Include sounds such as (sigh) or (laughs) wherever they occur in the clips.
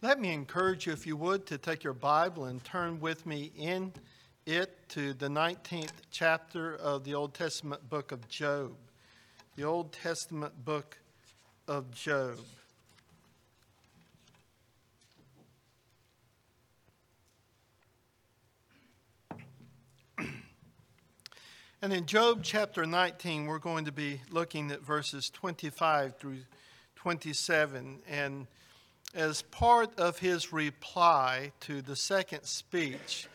Let me encourage you, if you would, to take your Bible and turn with me in it to the 19th chapter of the Old Testament book of Job. The Old Testament book of Job. (clears throat) And in Job chapter 19, we're going to be looking at verses 25 through 27. And as part of his reply to the second speech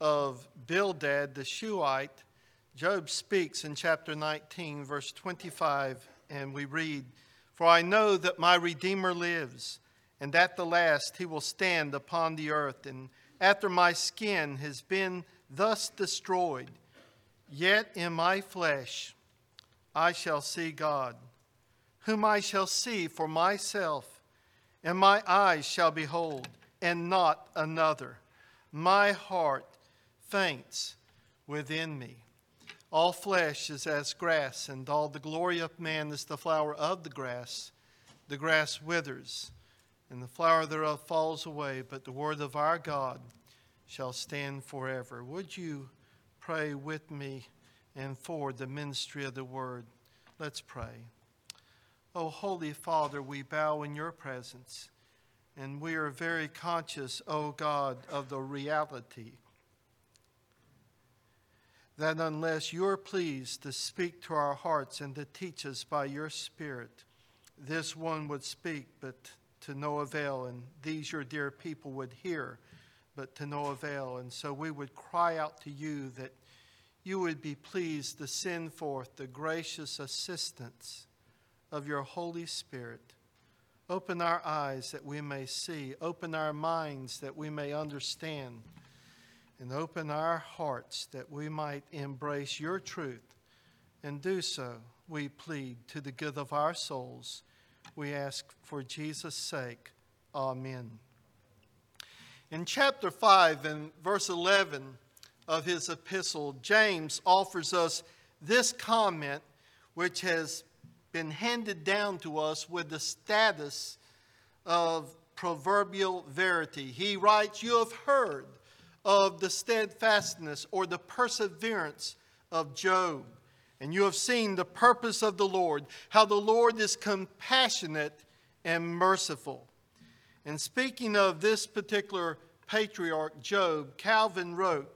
of Bildad the Shuhite, Job speaks in chapter 19, verse 25, and we read, For I know that my Redeemer lives, and at the last he will stand upon the earth, and after my skin has been thus destroyed, Yet in my flesh I shall see God, whom I shall see for myself, and my eyes shall behold, and not another. My heart faints within me. All flesh is as grass, and all the glory of man is the flower of the grass. The grass withers, and the flower thereof falls away, but the word of our God shall stand forever. Would you? pray with me and for the ministry of the word. Let's pray. Oh, Holy Father, we bow in your presence, and we are very conscious, oh God, of the reality that unless you're pleased to speak to our hearts and to teach us by your Spirit, this one would speak, but to no avail, and these your dear people would hear but to no avail. And so we would cry out to you that you would be pleased to send forth the gracious assistance of your Holy Spirit. Open our eyes that we may see, open our minds that we may understand, and open our hearts that we might embrace your truth. And do so, we plead, to the good of our souls. We ask for Jesus' sake. Amen. In chapter 5 and verse 11 of his epistle, James offers us this comment, which has been handed down to us with the status of proverbial verity. He writes, You have heard of the steadfastness or the perseverance of Job, and you have seen the purpose of the Lord, how the Lord is compassionate and merciful. And speaking of this particular patriarch, Job, Calvin wrote,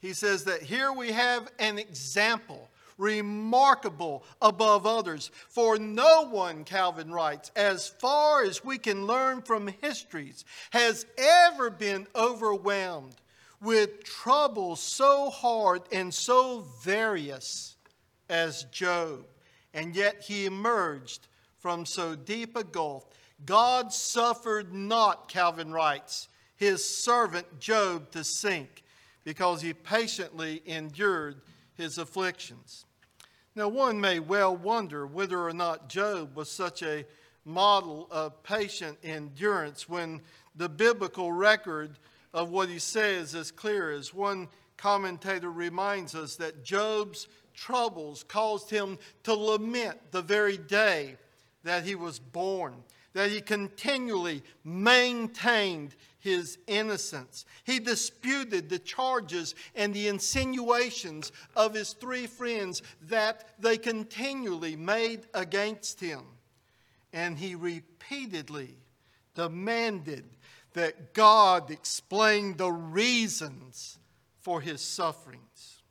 he says that here we have an example, remarkable above others. For no one, Calvin writes, as far as we can learn from histories, has ever been overwhelmed with troubles so hard and so various as Job. And yet he emerged from so deep a gulf God suffered not, Calvin writes, his servant Job to sink because he patiently endured his afflictions. Now, one may well wonder whether or not Job was such a model of patient endurance when the biblical record of what he says is clear. As one commentator reminds us that Job's troubles caused him to lament the very day that he was born that he continually maintained his innocence. He disputed the charges and the insinuations of his three friends that they continually made against him. And he repeatedly demanded that God explain the reasons for his sufferings.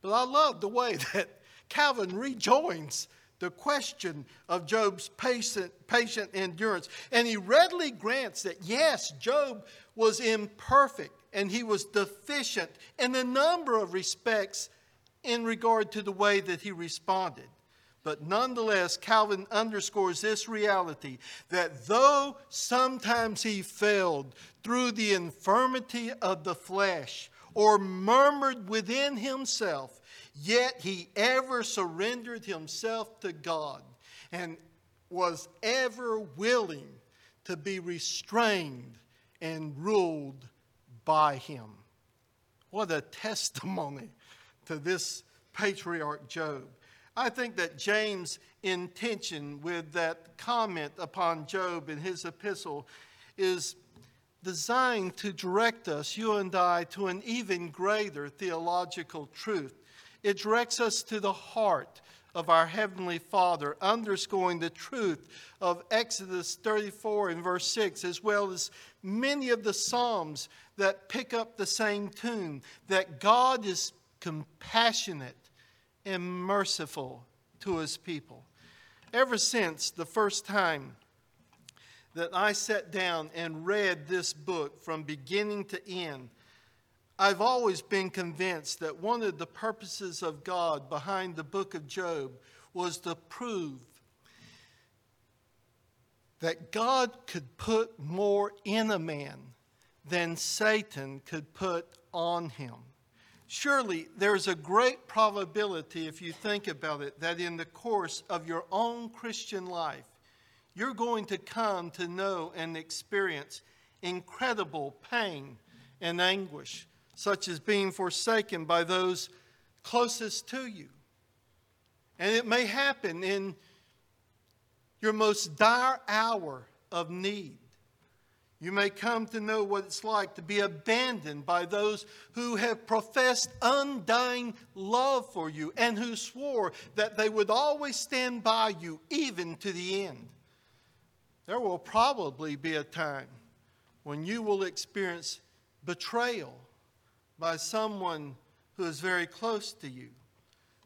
But I love the way (laughs) that Calvin rejoins the question of Job's patient, patient endurance. And he readily grants that, yes, Job was imperfect and he was deficient in a number of respects in regard to the way that he responded. But nonetheless, Calvin underscores this reality that though sometimes he failed through the infirmity of the flesh or murmured within himself, Yet he ever surrendered himself to God and was ever willing to be restrained and ruled by him. What a testimony to this patriarch Job. I think that James' intention with that comment upon Job in his epistle is designed to direct us, you and I, to an even greater theological truth. It directs us to the heart of our Heavenly Father, underscoring the truth of Exodus 34 and verse 6, as well as many of the Psalms that pick up the same tune that God is compassionate and merciful to His people. Ever since the first time that I sat down and read this book from beginning to end, I've always been convinced that one of the purposes of God behind the book of Job was to prove that God could put more in a man than Satan could put on him. Surely there's a great probability, if you think about it, that in the course of your own Christian life, you're going to come to know and experience incredible pain and anguish such as being forsaken by those closest to you. And it may happen in your most dire hour of need. You may come to know what it's like to be abandoned by those who have professed undying love for you and who swore that they would always stand by you even to the end. There will probably be a time when you will experience betrayal by someone who is very close to you.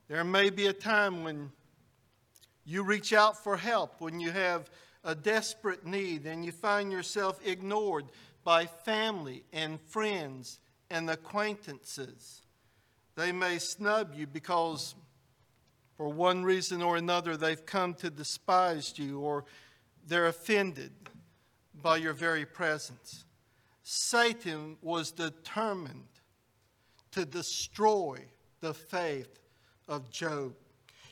There may be a time when you reach out for help, when you have a desperate need and you find yourself ignored by family and friends and acquaintances. They may snub you because, for one reason or another, they've come to despise you or they're offended by your very presence. Satan was determined to destroy the faith of Job.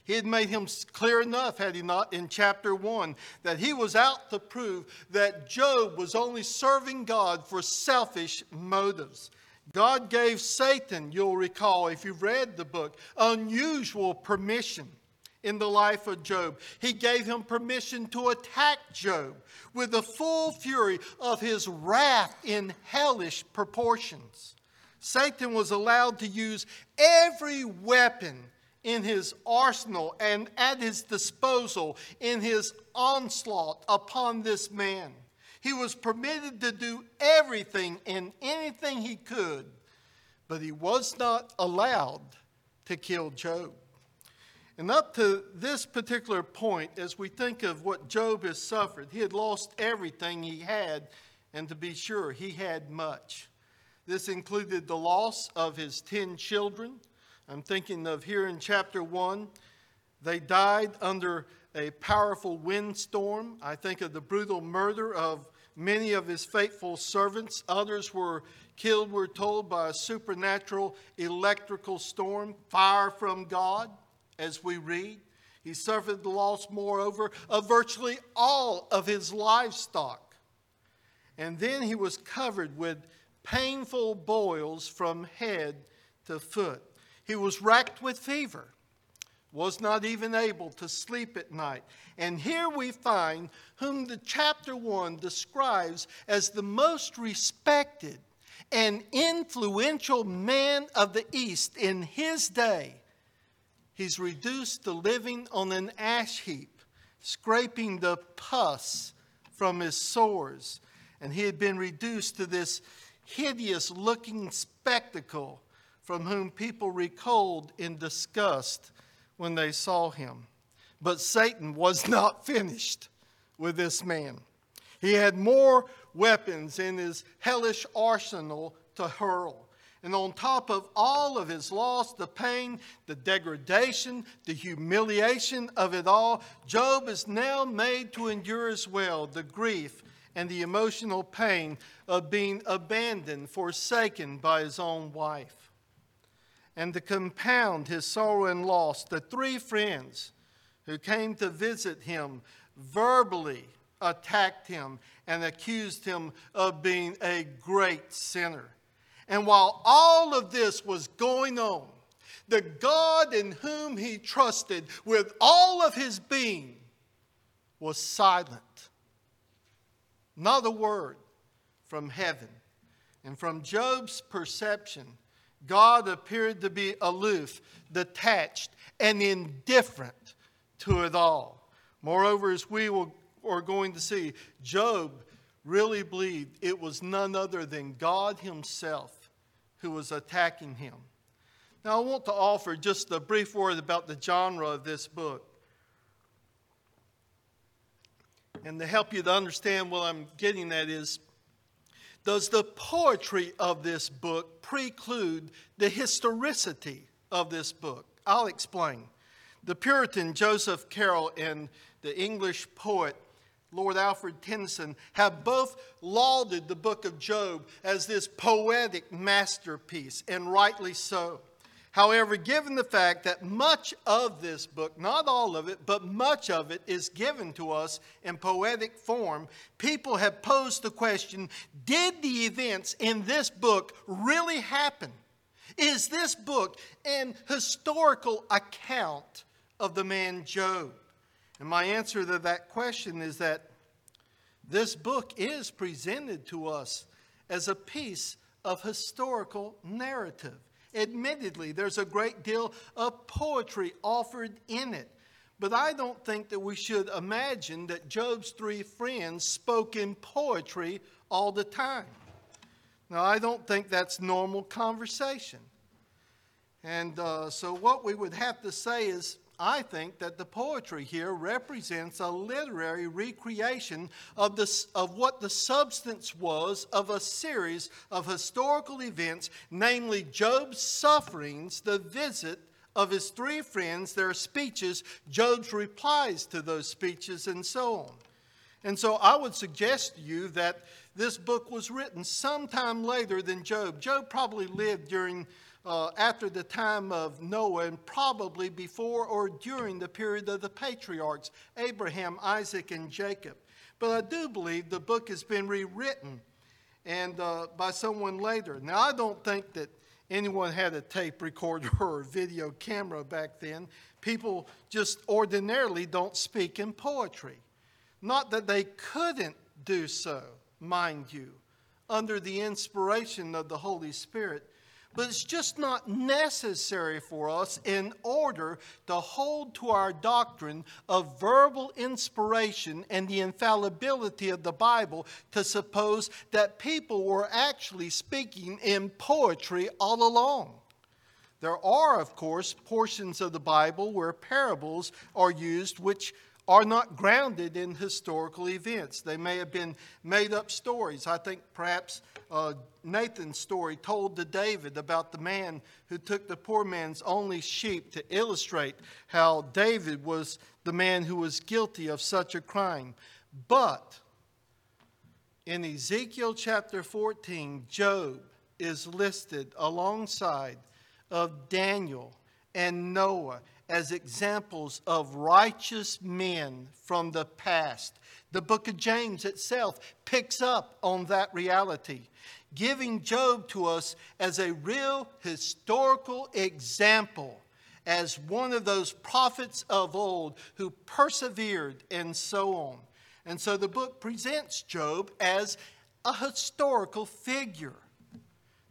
He had made him clear enough, had he not, in chapter 1, that he was out to prove that Job was only serving God for selfish motives. God gave Satan, you'll recall if you've read the book, unusual permission in the life of Job. He gave him permission to attack Job with the full fury of his wrath in hellish proportions. Satan was allowed to use every weapon in his arsenal and at his disposal in his onslaught upon this man. He was permitted to do everything and anything he could, but he was not allowed to kill Job. And up to this particular point, as we think of what Job has suffered, he had lost everything he had, and to be sure, he had much. This included the loss of his 10 children. I'm thinking of here in chapter 1. They died under a powerful windstorm. I think of the brutal murder of many of his faithful servants. Others were killed, we're told, by a supernatural electrical storm, fire from God, as we read. He suffered the loss, moreover, of virtually all of his livestock. And then he was covered with painful boils from head to foot. He was racked with fever, was not even able to sleep at night. And here we find whom the chapter 1 describes as the most respected and influential man of the East in his day. He's reduced to living on an ash heap, scraping the pus from his sores. And he had been reduced to this hideous looking spectacle from whom people recoiled in disgust when they saw him. But Satan was (laughs) not finished with this man. He had more weapons in his hellish arsenal to hurl. And on top of all of his loss, the pain, the degradation, the humiliation of it all, Job is now made to endure as well the grief and the emotional pain of being abandoned, forsaken by his own wife. And to compound his sorrow and loss, the three friends who came to visit him verbally attacked him and accused him of being a great sinner. And while all of this was going on, the God in whom he trusted with all of his being was silent. Not a word from heaven. And from Job's perception, God appeared to be aloof, detached, and indifferent to it all. Moreover, as we will, are going to see, Job really believed it was none other than God Himself who was attacking him. Now, I want to offer just a brief word about the genre of this book. And to help you to understand what I'm getting at is does the poetry of this book preclude the historicity of this book? I'll explain. The Puritan Joseph Caryl and the English poet Lord Alfred Tennyson have both lauded the book of Job as this poetic masterpiece, and rightly so. However, given the fact that much of this book, not all of it, but much of it is given to us in poetic form, people have posed the question did the events in this book really happen? Is this book an historical account of the man Job? And my answer to that question is that this book is presented to us as a piece of historical narrative. Admittedly, there's a great deal of poetry offered in it. But I don't think that we should imagine that Job's three friends spoke in poetry all the time. Now, I don't think that's normal conversation. And uh, so, what we would have to say is I think that the poetry here represents a literary recreation of, the, of what the substance was of a series of historical events, namely Job's sufferings, the visit of his three friends, their speeches, Job's replies to those speeches, and so on. And so I would suggest to you that this book was written sometime later than Job. Job probably lived during uh, after the time of Noah and probably before or during the period of the patriarchs, Abraham, Isaac, and Jacob. But I do believe the book has been rewritten and uh, by someone later. Now, I don't think that anyone had a tape recorder (laughs) or video camera back then. People just ordinarily don't speak in poetry. Not that they couldn't do so, mind you, under the inspiration of the Holy Spirit, but it's just not necessary for us in order to hold to our doctrine of verbal inspiration and the infallibility of the Bible to suppose that people were actually speaking in poetry all along. There are, of course, portions of the Bible where parables are used which are not grounded in historical events. They may have been made up stories. I think perhaps uh, Nathan's story told to David about the man who took the poor man's only sheep to illustrate how David was the man who was guilty of such a crime. But in Ezekiel chapter 14, Job is listed alongside of Daniel and Noah as examples of righteous men from the past. The book of James itself picks up on that reality, giving Job to us as a real historical example, as one of those prophets of old who persevered and so on. And so the book presents Job as a historical figure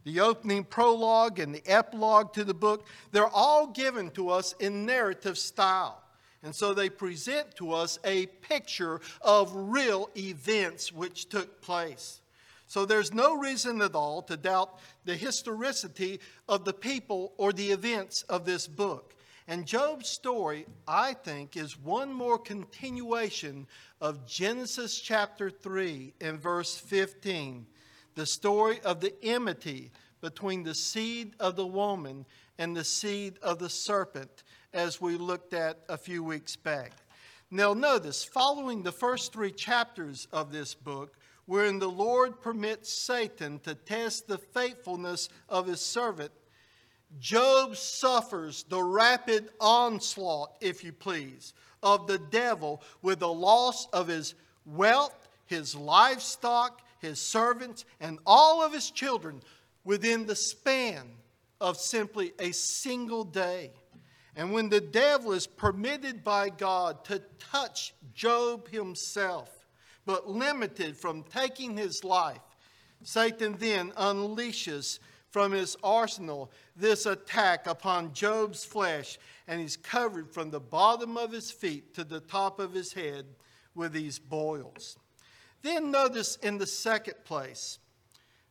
the opening prologue and the epilogue to the book, they're all given to us in narrative style. And so they present to us a picture of real events which took place. So there's no reason at all to doubt the historicity of the people or the events of this book. And Job's story, I think, is one more continuation of Genesis chapter 3 and verse 15 the story of the enmity between the seed of the woman and the seed of the serpent, as we looked at a few weeks back. Now, notice, following the first three chapters of this book, wherein the Lord permits Satan to test the faithfulness of his servant, Job suffers the rapid onslaught, if you please, of the devil with the loss of his wealth, his livestock, his servants, and all of his children within the span of simply a single day. And when the devil is permitted by God to touch Job himself, but limited from taking his life, Satan then unleashes from his arsenal this attack upon Job's flesh, and he's covered from the bottom of his feet to the top of his head with these boils. Then notice in the second place,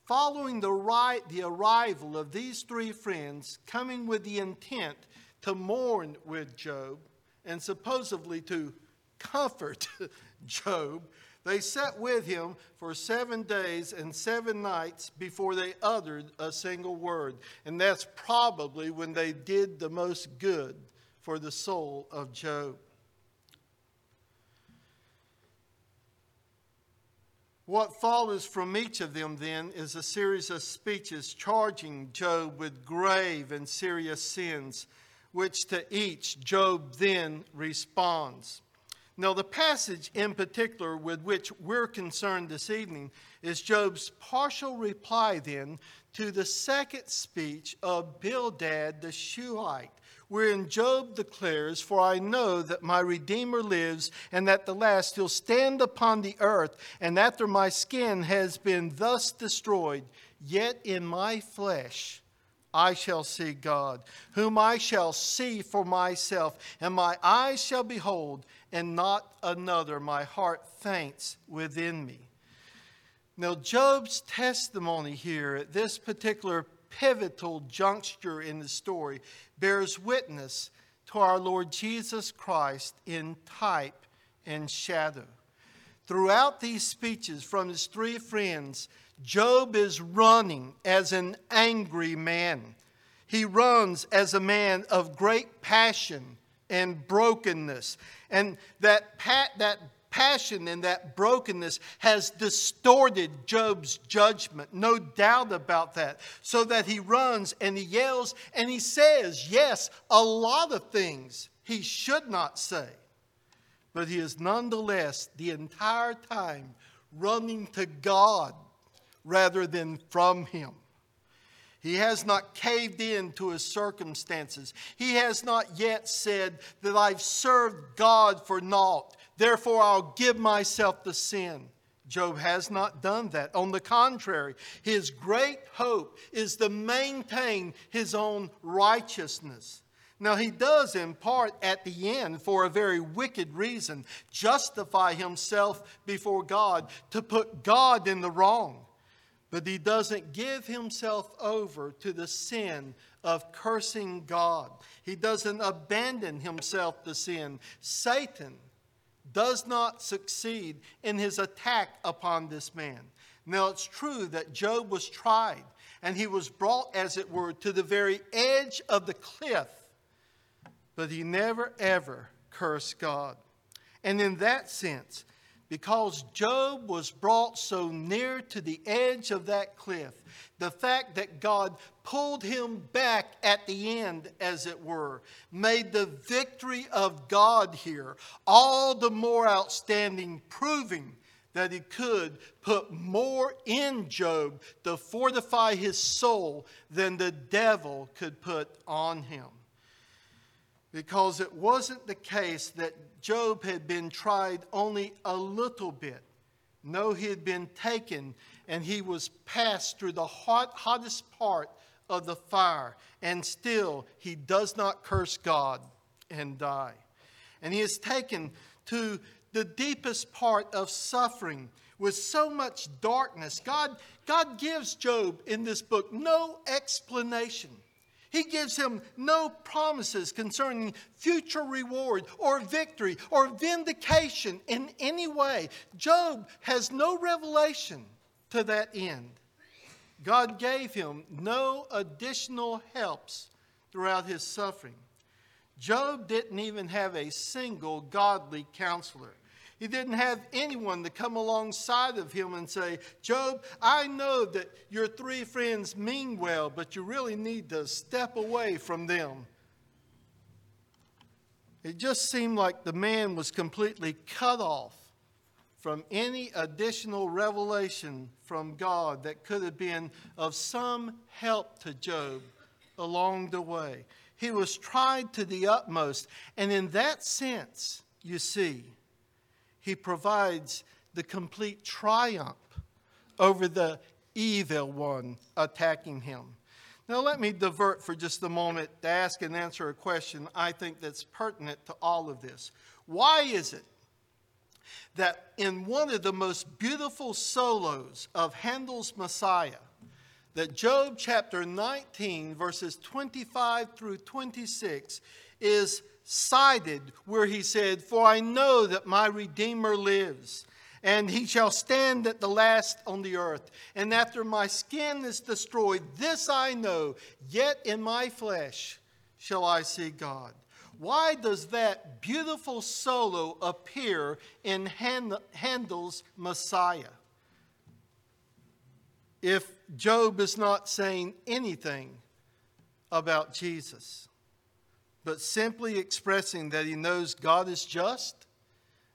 following the, right, the arrival of these three friends coming with the intent to mourn with Job and supposedly to comfort (laughs) Job, they sat with him for seven days and seven nights before they uttered a single word. And that's probably when they did the most good for the soul of Job. What follows from each of them then is a series of speeches charging Job with grave and serious sins, which to each Job then responds. Now, the passage in particular with which we're concerned this evening is Job's partial reply then to the second speech of Bildad the Shuhite, wherein Job declares, For I know that my Redeemer lives, and that the last he'll stand upon the earth, and after my skin has been thus destroyed, yet in my flesh I shall see God, whom I shall see for myself, and my eyes shall behold, and not another. My heart faints within me. Now, Job's testimony here at this particular pivotal juncture in the story bears witness to our Lord Jesus Christ in type and shadow. Throughout these speeches from his three friends, Job is running as an angry man. He runs as a man of great passion and brokenness. And that, pa- that passion and that brokenness has distorted Job's judgment. No doubt about that. So that he runs and he yells and he says, yes, a lot of things he should not say. But he is nonetheless the entire time running to God rather than from him. He has not caved in to his circumstances. He has not yet said that I've served God for naught, therefore I'll give myself to sin. Job has not done that. On the contrary, his great hope is to maintain his own righteousness. Now, he does, in part, at the end, for a very wicked reason, justify himself before God to put God in the wrong but he doesn't give himself over to the sin of cursing God. He doesn't abandon himself to sin. Satan does not succeed in his attack upon this man. Now, it's true that Job was tried and he was brought, as it were, to the very edge of the cliff, but he never ever cursed God. And in that sense, because Job was brought so near to the edge of that cliff. The fact that God pulled him back at the end, as it were, made the victory of God here all the more outstanding, proving that he could put more in Job to fortify his soul than the devil could put on him because it wasn't the case that Job had been tried only a little bit. No, he had been taken and he was passed through the hot, hottest part of the fire, and still he does not curse God and die. And he is taken to the deepest part of suffering with so much darkness. God, God gives Job in this book no explanation. He gives him no promises concerning future reward or victory or vindication in any way. Job has no revelation to that end. God gave him no additional helps throughout his suffering. Job didn't even have a single godly counselor. He didn't have anyone to come alongside of him and say, Job, I know that your three friends mean well, but you really need to step away from them. It just seemed like the man was completely cut off from any additional revelation from God that could have been of some help to Job along the way. He was tried to the utmost. And in that sense, you see, he provides the complete triumph over the evil one attacking him. Now, let me divert for just a moment to ask and answer a question I think that's pertinent to all of this. Why is it that in one of the most beautiful solos of Handel's Messiah, that Job chapter 19, verses 25 through 26, is cited where he said, For I know that my Redeemer lives and he shall stand at the last on the earth. And after my skin is destroyed, this I know, yet in my flesh shall I see God. Why does that beautiful solo appear in Handel's Messiah? If Job is not saying anything about Jesus, but simply expressing that he knows God is just,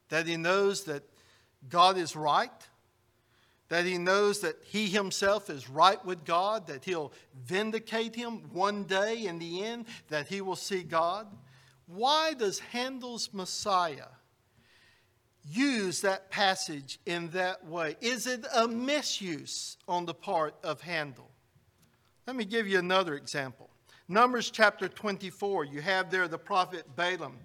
that he knows that God is right, that he knows that he himself is right with God, that he'll vindicate him one day in the end, that he will see God. Why does Handel's Messiah use that passage in that way? Is it a misuse on the part of Handel? Let me give you another example. Numbers chapter 24, you have there the prophet Balaam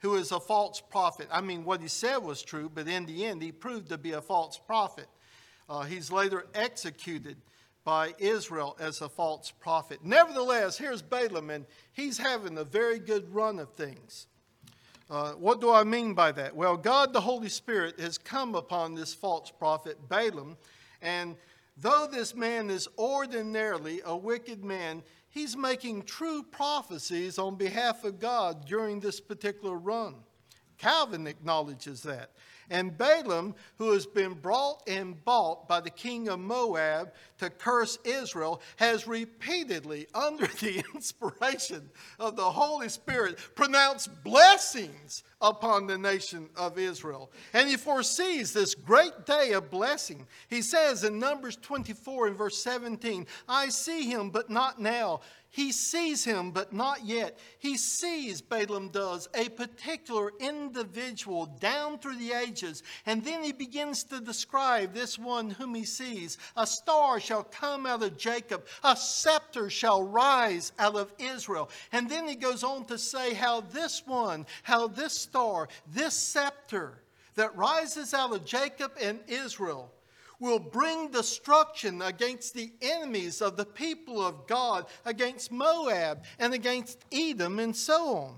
who is a false prophet. I mean, what he said was true, but in the end, he proved to be a false prophet. Uh, he's later executed by Israel as a false prophet. Nevertheless, here's Balaam, and he's having a very good run of things. Uh, what do I mean by that? Well, God the Holy Spirit has come upon this false prophet, Balaam, and though this man is ordinarily a wicked man, he's making true prophecies on behalf of God during this particular run. Calvin acknowledges that. And Balaam, who has been brought and bought by the king of Moab to curse Israel, has repeatedly, under (laughs) the inspiration of the Holy Spirit, pronounced blessings upon the nation of Israel. And he foresees this great day of blessing. He says in Numbers 24 and verse 17, I see him, but not now he sees him, but not yet. He sees, Balaam does, a particular individual down through the ages. And then he begins to describe this one whom he sees. A star shall come out of Jacob, a scepter shall rise out of Israel. And then he goes on to say how this one, how this star, this scepter that rises out of Jacob and Israel, will bring destruction against the enemies of the people of God, against Moab and against Edom and so on.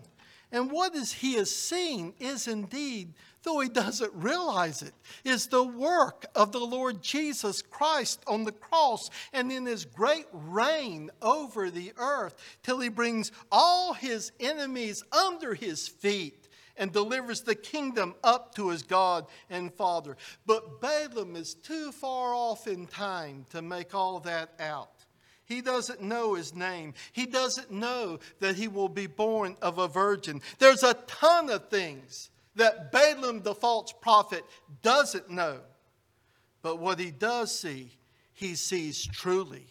And what is he is seeing is indeed, though he doesn't realize it, is the work of the Lord Jesus Christ on the cross and in his great reign over the earth till he brings all his enemies under his feet and delivers the kingdom up to his God and Father. But Balaam is too far off in time to make all that out. He doesn't know his name. He doesn't know that he will be born of a virgin. There's a ton of things that Balaam, the false prophet, doesn't know. But what he does see, he sees truly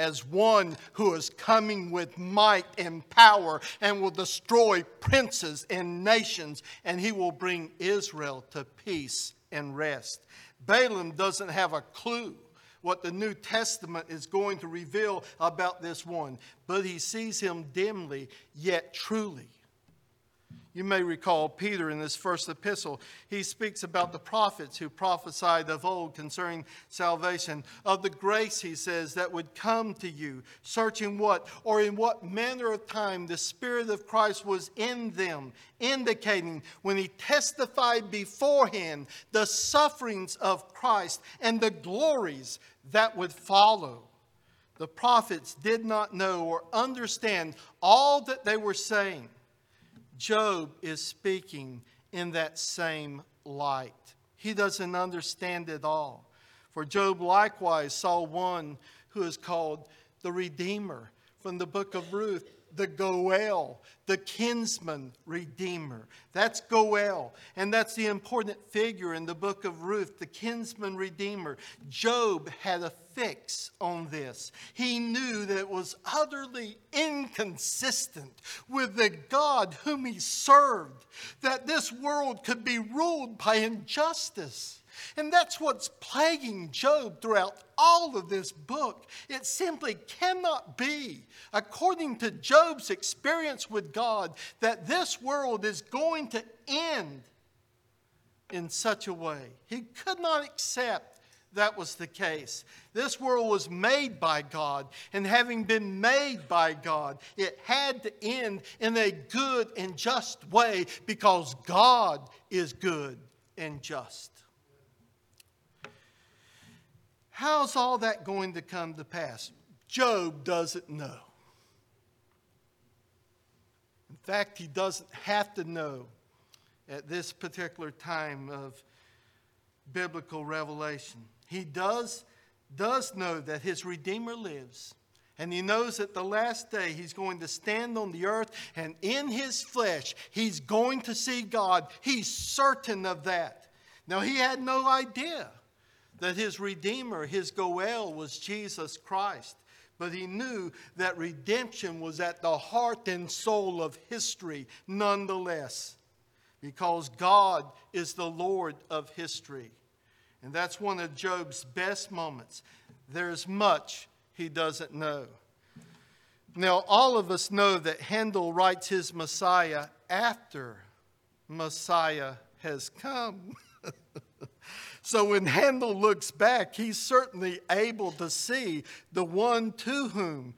as one who is coming with might and power and will destroy princes and nations, and he will bring Israel to peace and rest. Balaam doesn't have a clue what the New Testament is going to reveal about this one, but he sees him dimly, yet truly. You may recall Peter in this first epistle, he speaks about the prophets who prophesied of old concerning salvation, of the grace, he says, that would come to you, searching what or in what manner of time the Spirit of Christ was in them, indicating when he testified beforehand the sufferings of Christ and the glories that would follow. The prophets did not know or understand all that they were saying Job is speaking in that same light. He doesn't understand it all. For Job likewise saw one who is called the Redeemer from the book of Ruth the Goel, the kinsman redeemer. That's Goel. And that's the important figure in the book of Ruth, the kinsman redeemer. Job had a fix on this. He knew that it was utterly inconsistent with the God whom he served, that this world could be ruled by injustice And that's what's plaguing Job throughout all of this book. It simply cannot be, according to Job's experience with God, that this world is going to end in such a way. He could not accept that was the case. This world was made by God, and having been made by God, it had to end in a good and just way because God is good and just. How's all that going to come to pass? Job doesn't know. In fact, he doesn't have to know at this particular time of biblical revelation. He does, does know that his Redeemer lives. And he knows that the last day he's going to stand on the earth and in his flesh he's going to see God. He's certain of that. Now, he had no idea that his Redeemer, his Goel, was Jesus Christ. But he knew that redemption was at the heart and soul of history nonetheless, because God is the Lord of history. And that's one of Job's best moments. There's much he doesn't know. Now, all of us know that Handel writes his Messiah after Messiah has come. (laughs) so when Handel looks back, he's certainly able to see the one to whom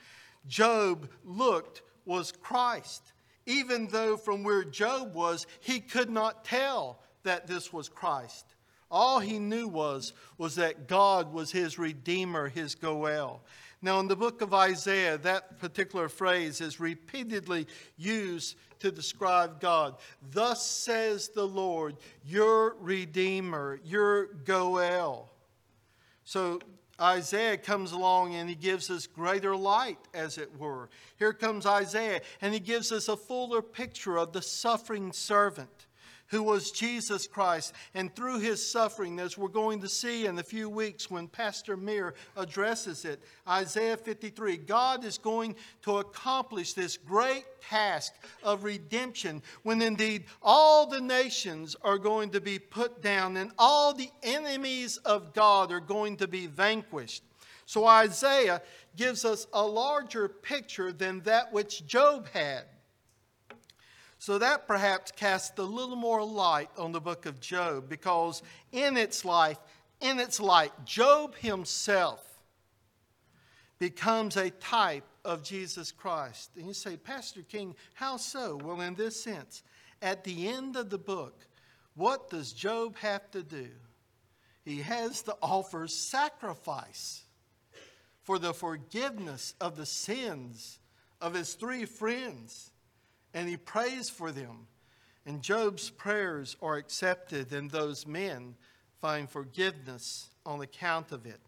Job looked was Christ, even though from where Job was, he could not tell that this was Christ. All he knew was, was that God was his Redeemer, his Goel. Now, in the book of Isaiah, that particular phrase is repeatedly used to describe God. Thus says the Lord, your Redeemer, your Goel. So Isaiah comes along and he gives us greater light, as it were. Here comes Isaiah, and he gives us a fuller picture of the suffering servant who was Jesus Christ. And through his suffering, as we're going to see in a few weeks when Pastor Meir addresses it, Isaiah 53, God is going to accomplish this great task of redemption when indeed all the nations are going to be put down and all the enemies of God are going to be vanquished. So Isaiah gives us a larger picture than that which Job had. So that perhaps casts a little more light on the book of Job because in its life, in its light, Job himself becomes a type of Jesus Christ. And you say, Pastor King, how so? Well, in this sense, at the end of the book, what does Job have to do? He has to offer sacrifice for the forgiveness of the sins of his three friends and he prays for them. And Job's prayers are accepted, and those men find forgiveness on account of it.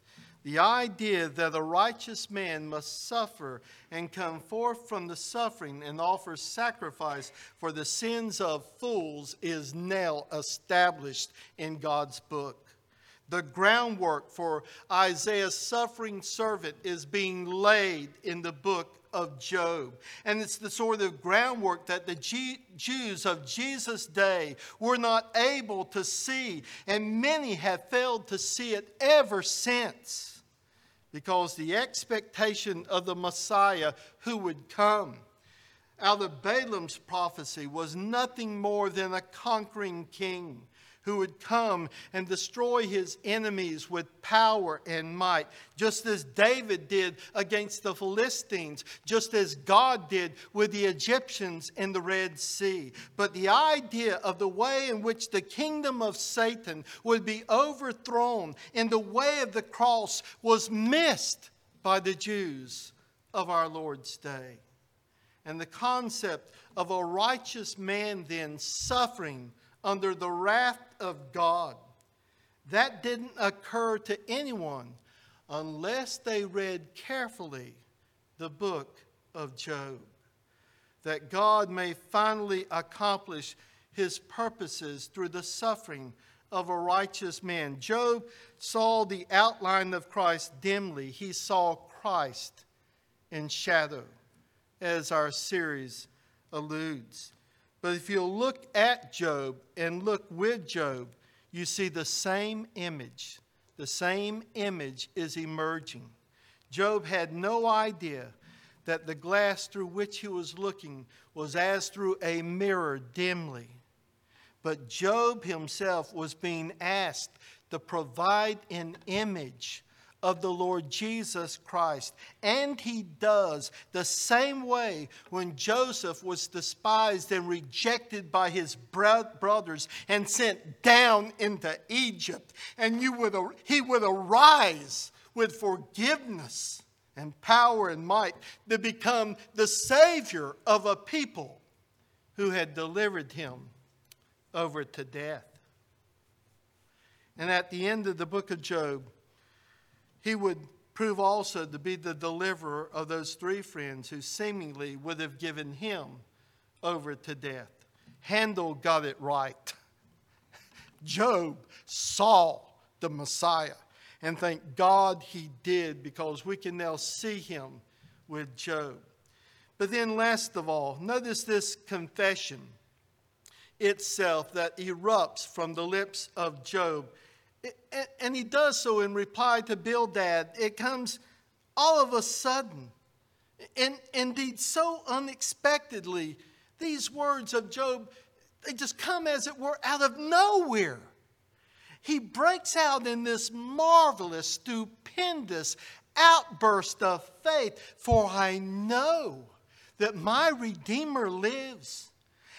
The idea that a righteous man must suffer and come forth from the suffering and offer sacrifice for the sins of fools is now established in God's book. The groundwork for Isaiah's suffering servant is being laid in the book of Job. And it's the sort of groundwork that the G- Jews of Jesus' day were not able to see. And many have failed to see it ever since because the expectation of the Messiah who would come out of Balaam's prophecy was nothing more than a conquering king who would come and destroy his enemies with power and might, just as David did against the Philistines, just as God did with the Egyptians in the Red Sea. But the idea of the way in which the kingdom of Satan would be overthrown in the way of the cross was missed by the Jews of our Lord's day. And the concept of a righteous man then suffering under the wrath of God. That didn't occur to anyone unless they read carefully the book of Job. That God may finally accomplish his purposes through the suffering of a righteous man. Job saw the outline of Christ dimly, he saw Christ in shadow, as our series alludes. But if you look at Job and look with Job, you see the same image. The same image is emerging. Job had no idea that the glass through which he was looking was as through a mirror dimly. But Job himself was being asked to provide an image of the Lord Jesus Christ. And he does the same way when Joseph was despised and rejected by his brothers and sent down into Egypt. And you would, he would arise with forgiveness and power and might to become the Savior of a people who had delivered him over to death. And at the end of the book of Job, he would prove also to be the deliverer of those three friends who seemingly would have given him over to death. Handel got it right. (laughs) Job saw the Messiah. And thank God he did because we can now see him with Job. But then, last of all, notice this confession itself that erupts from the lips of Job and he does so in reply to Bildad. It comes all of a sudden, and indeed so unexpectedly. These words of Job, they just come as it were out of nowhere. He breaks out in this marvelous, stupendous outburst of faith. For I know that my Redeemer lives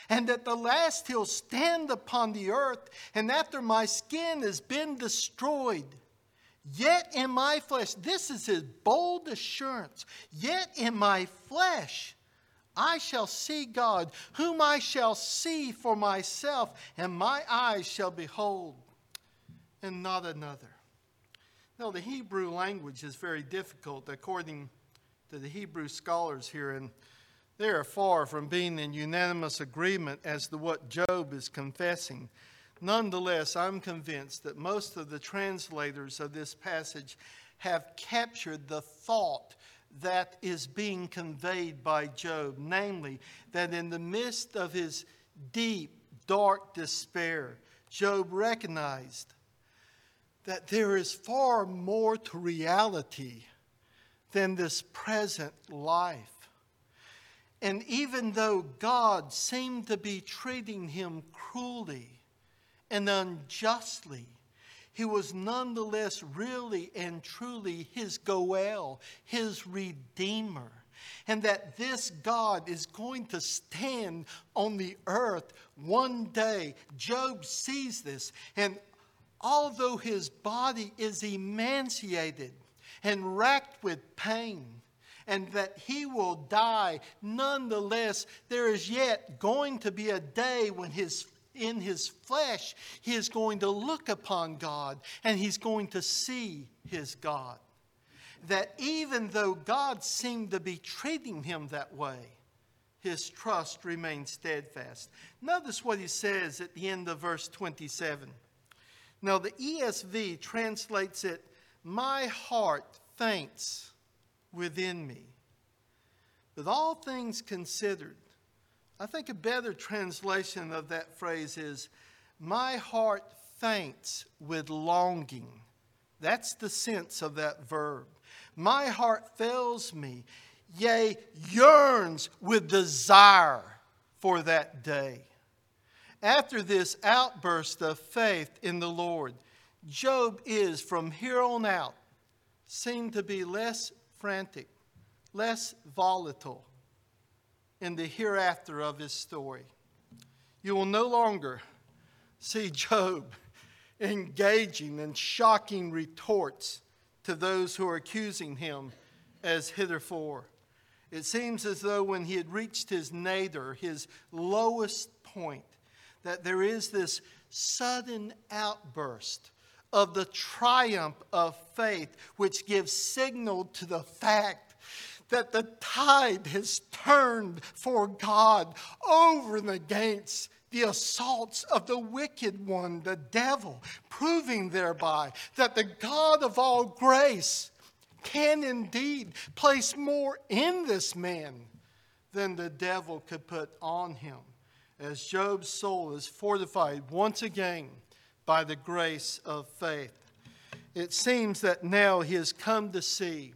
and at the last he'll stand upon the earth, and after my skin has been destroyed, yet in my flesh, this is his bold assurance, yet in my flesh I shall see God, whom I shall see for myself, and my eyes shall behold, and not another. Now, the Hebrew language is very difficult, according to the Hebrew scholars here, and they are far from being in unanimous agreement as to what Job is confessing. Nonetheless, I'm convinced that most of the translators of this passage have captured the thought that is being conveyed by Job, namely, that in the midst of his deep, dark despair, Job recognized that there is far more to reality than this present life. And even though God seemed to be treating him cruelly and unjustly, he was nonetheless really and truly his Goel, his Redeemer. And that this God is going to stand on the earth one day. Job sees this. And although his body is emaciated and racked with pain, and that he will die. Nonetheless, there is yet going to be a day when his in his flesh, he is going to look upon God and he's going to see his God. That even though God seemed to be treating him that way, his trust remains steadfast. Notice what he says at the end of verse 27. Now, the ESV translates it, My heart faints within me. With all things considered, I think a better translation of that phrase is, My heart faints with longing. That's the sense of that verb. My heart fails me, yea, yearns with desire for that day. After this outburst of faith in the Lord, Job is, from here on out, seen to be less frantic, less volatile in the hereafter of his story. You will no longer see Job engaging in shocking retorts to those who are accusing him as hitherfore. It seems as though when he had reached his nadir, his lowest point, that there is this sudden outburst of the triumph of faith, which gives signal to the fact that the tide has turned for God over and against the assaults of the wicked one, the devil, proving thereby that the God of all grace can indeed place more in this man than the devil could put on him. As Job's soul is fortified once again by the grace of faith. It seems that now he has come to see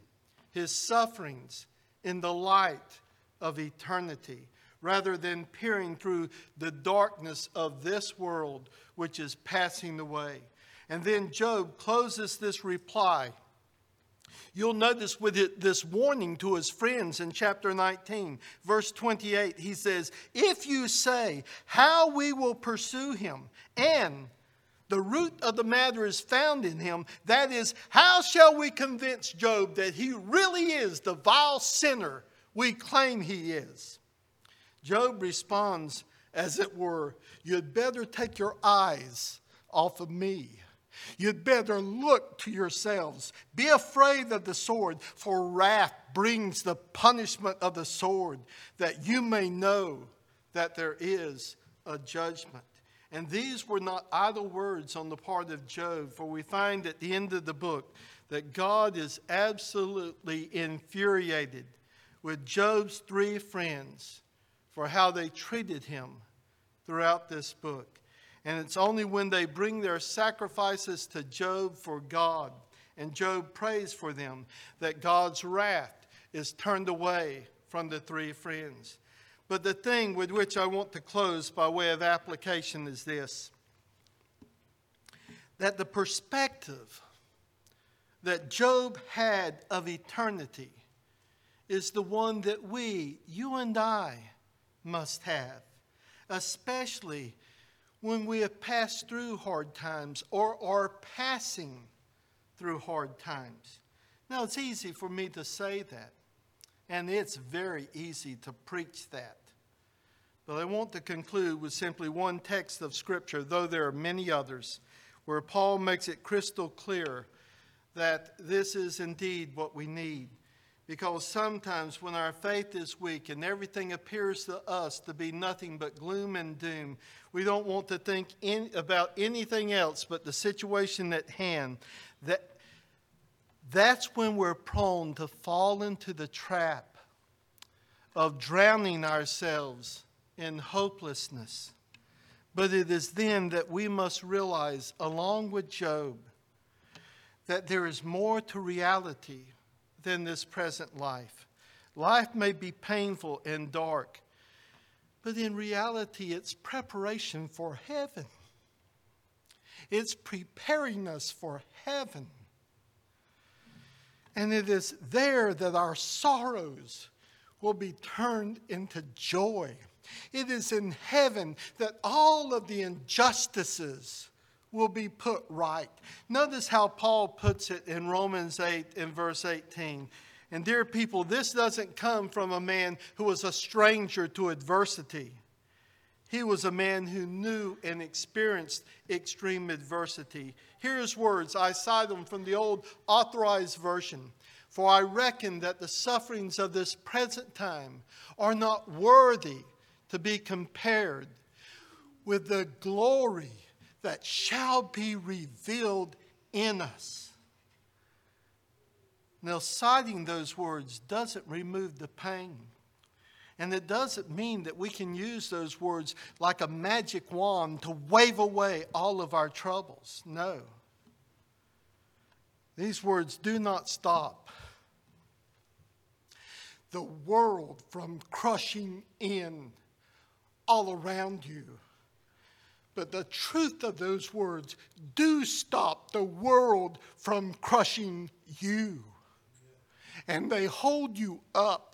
his sufferings in the light of eternity rather than peering through the darkness of this world which is passing away. And then Job closes this reply. You'll notice with it, this warning to his friends in chapter 19, verse 28, he says, If you say, How we will pursue him, and the root of the matter is found in him. That is, how shall we convince Job that he really is the vile sinner we claim he is? Job responds, as it were, You'd better take your eyes off of me. You'd better look to yourselves. Be afraid of the sword, for wrath brings the punishment of the sword, that you may know that there is a judgment. And these were not idle words on the part of Job, for we find at the end of the book that God is absolutely infuriated with Job's three friends for how they treated him throughout this book. And it's only when they bring their sacrifices to Job for God and Job prays for them that God's wrath is turned away from the three friends. But the thing with which I want to close by way of application is this that the perspective that Job had of eternity is the one that we, you and I, must have, especially when we have passed through hard times or are passing through hard times. Now, it's easy for me to say that, and it's very easy to preach that. But I want to conclude with simply one text of Scripture, though there are many others, where Paul makes it crystal clear that this is indeed what we need. Because sometimes when our faith is weak and everything appears to us to be nothing but gloom and doom, we don't want to think in, about anything else but the situation at hand. That, that's when we're prone to fall into the trap of drowning ourselves in hopelessness. But it is then that we must realize, along with Job, that there is more to reality than this present life. Life may be painful and dark, but in reality, it's preparation for heaven. It's preparing us for heaven. And it is there that our sorrows will be turned into joy. It is in heaven that all of the injustices will be put right. Notice how Paul puts it in Romans 8 in verse 18. And dear people, this doesn't come from a man who was a stranger to adversity. He was a man who knew and experienced extreme adversity. Here's words. I cite them from the old authorized version. For I reckon that the sufferings of this present time are not worthy to be compared with the glory that shall be revealed in us. Now, citing those words doesn't remove the pain. And it doesn't mean that we can use those words like a magic wand to wave away all of our troubles. No. These words do not stop the world from crushing in all around you. But the truth of those words do stop the world from crushing you. And they hold you up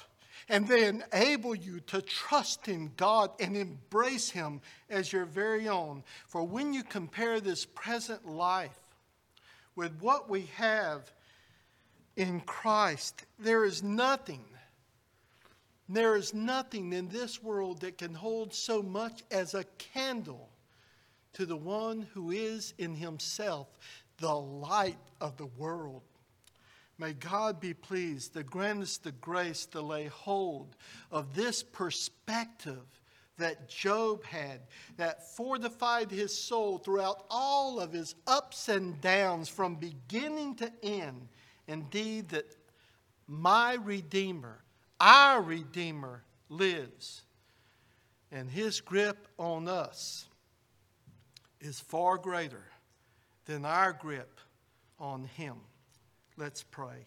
and they enable you to trust in God and embrace Him as your very own. For when you compare this present life with what we have in Christ, there is nothing there is nothing in this world that can hold so much as a candle to the one who is in himself the light of the world. May God be pleased to grant us the grace to lay hold of this perspective that Job had that fortified his soul throughout all of his ups and downs from beginning to end. Indeed, that my Redeemer our Redeemer lives, and his grip on us is far greater than our grip on Him. Let's pray.